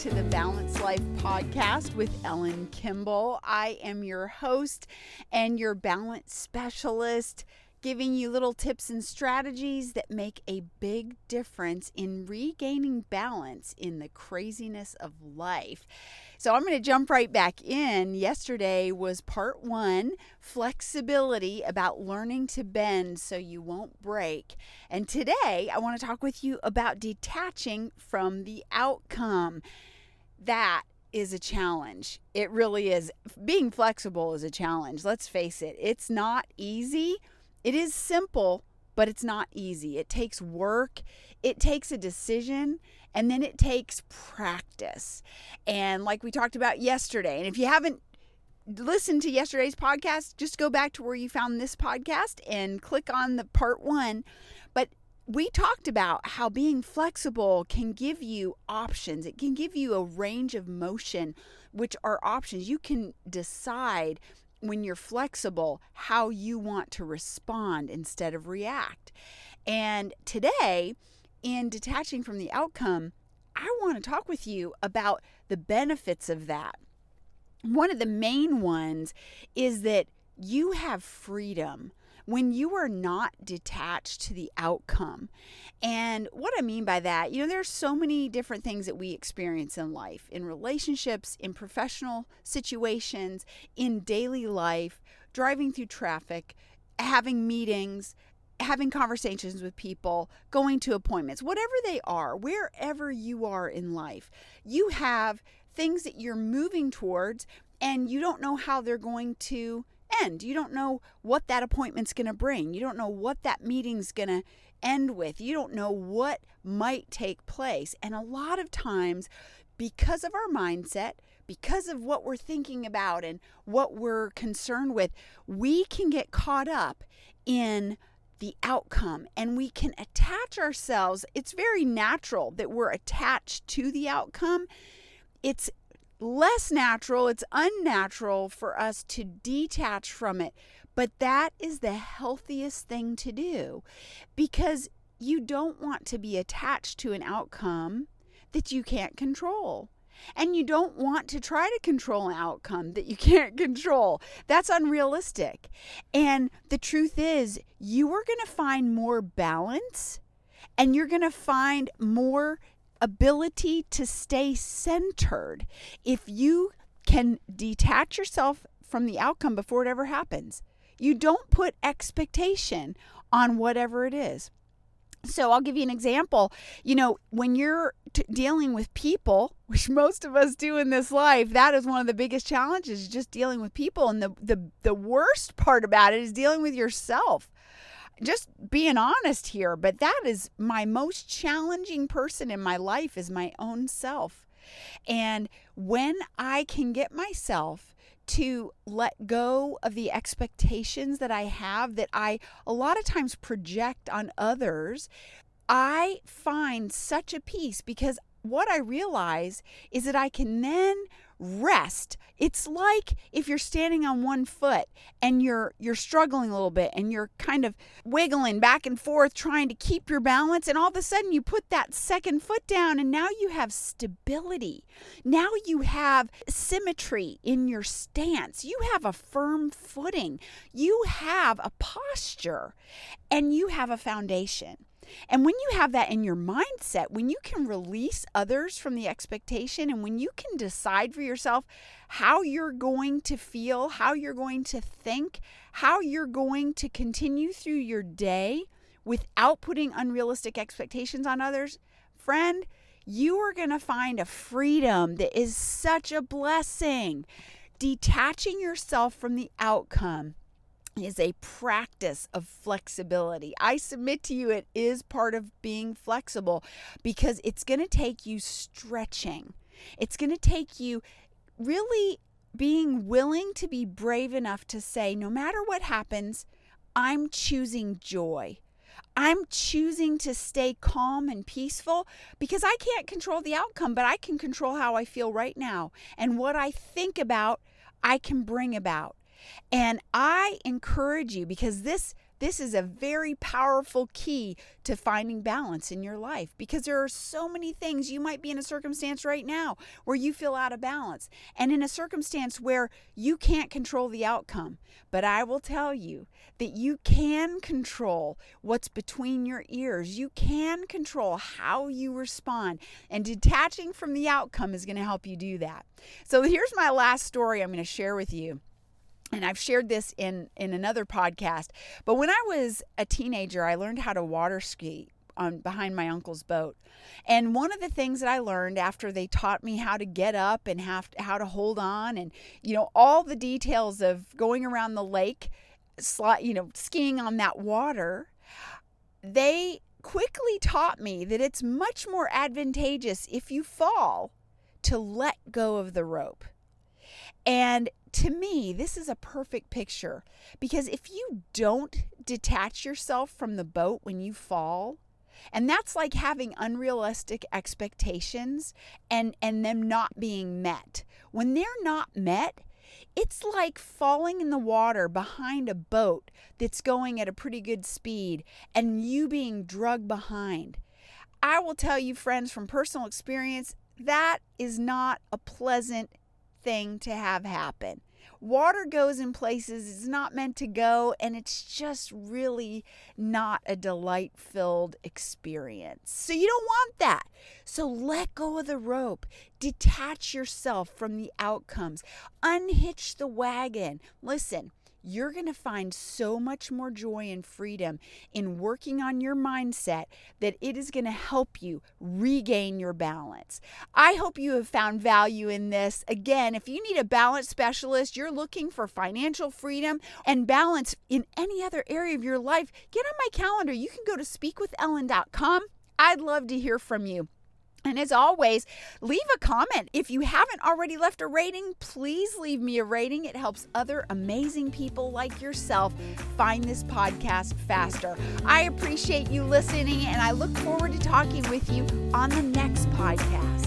to the Balanced Life podcast with Ellen Kimball. I am your host and your balance specialist, giving you little tips and strategies that make a big difference in regaining balance in the craziness of life. So I'm going to jump right back in. Yesterday was part one flexibility about learning to bend so you won't break. And today I want to talk with you about detaching from the outcome. That is a challenge. It really is. Being flexible is a challenge. Let's face it, it's not easy. It is simple, but it's not easy. It takes work, it takes a decision, and then it takes practice. And like we talked about yesterday, and if you haven't listened to yesterday's podcast, just go back to where you found this podcast and click on the part one. But we talked about how being flexible can give you options. It can give you a range of motion, which are options. You can decide when you're flexible how you want to respond instead of react. And today, in detaching from the outcome, I want to talk with you about the benefits of that. One of the main ones is that you have freedom when you are not detached to the outcome. And what I mean by that, you know, there's so many different things that we experience in life, in relationships, in professional situations, in daily life, driving through traffic, having meetings, having conversations with people, going to appointments, whatever they are, wherever you are in life, you have things that you're moving towards and you don't know how they're going to end. You don't know what that appointment's going to bring. You don't know what that meeting's going to end with. You don't know what might take place. And a lot of times, because of our mindset, because of what we're thinking about and what we're concerned with, we can get caught up in the outcome and we can attach ourselves. It's very natural that we're attached to the outcome. It's less natural, it's unnatural for us to detach from it. But that is the healthiest thing to do because you don't want to be attached to an outcome that you can't control. And you don't want to try to control an outcome that you can't control. That's unrealistic. And the truth is, you are going to find more balance and you're going to find more ability to stay centered if you can detach yourself from the outcome before it ever happens. You don't put expectation on whatever it is. So I'll give you an example. You know, when you're t- dealing with people, which most of us do in this life, that is one of the biggest challenges, just dealing with people. And the the the worst part about it is dealing with yourself. Just being honest here, but that is my most challenging person in my life is my own self. And when I can get myself to let go of the expectations that I have that I a lot of times project on others, I find such a peace because what I realize is that I can then rest. It's like if you're standing on one foot and you're you're struggling a little bit and you're kind of wiggling back and forth trying to keep your balance and all of a sudden you put that second foot down and now you have stability. Now you have symmetry in your stance. You have a firm footing. You have a posture and you have a foundation. And when you have that in your mindset, when you can release others from the expectation and when you can decide for yourself how you're going to feel, how you're going to think, how you're going to continue through your day without putting unrealistic expectations on others, friend, you are going to find a freedom that is such a blessing. Detaching yourself from the outcome is a practice of flexibility. I submit to you, it is part of being flexible because it's going to take you stretching. It's going to take you really being willing to be brave enough to say, no matter what happens, I'm choosing joy. I'm choosing to stay calm and peaceful because I can't control the outcome, but I can control how I feel right now. And what I think about, I can bring about. And I encourage you because this this is a very powerful key to finding balance in your life because there are so many things. You might be in a circumstance right now where you feel out of balance and in a circumstance where you can't control the outcome. But I will tell you that you can control what's between your ears. You can control how you respond, and detaching from the outcome is going to help you do that. So, here's my last story I'm going to share with you and I've shared this in in another podcast. But when I was a teenager, I learned how to water ski on behind my uncle's boat. And one of the things that I learned after they taught me how to get up and have to, how to hold on and you know all the details of going around the lake, you know, skiing on that water, they quickly taught me that it's much more advantageous if you fall to let go of the rope. And to me, this is a perfect picture because if you don't detach yourself from the boat when you fall, and that's like having unrealistic expectations and and them not being met. When they're not met, it's like falling in the water behind a boat that's going at a pretty good speed and you being drugged behind. I will tell you friends from personal experience, that is not a pleasant thing to have happen. Water goes in places it's not meant to go, and it's just really not a delight filled experience. So you don't want that. So let go of the rope, detach yourself from the outcomes, unhitch the wagon. Listen, you're going to find so much more joy and freedom in working on your mindset that it is going to help you regain your balance. I hope you have found value in this. Again, if you need a balance specialist, you're looking for financial freedom and balance in any other area of your life, get on my calendar. You can go to speakwithellen.com. I'd love to hear from you. And as always, leave a comment. If you haven't already left a rating, please leave me a rating. It helps other amazing people like yourself find this podcast faster. I appreciate you listening, and I look forward to talking with you on the next podcast.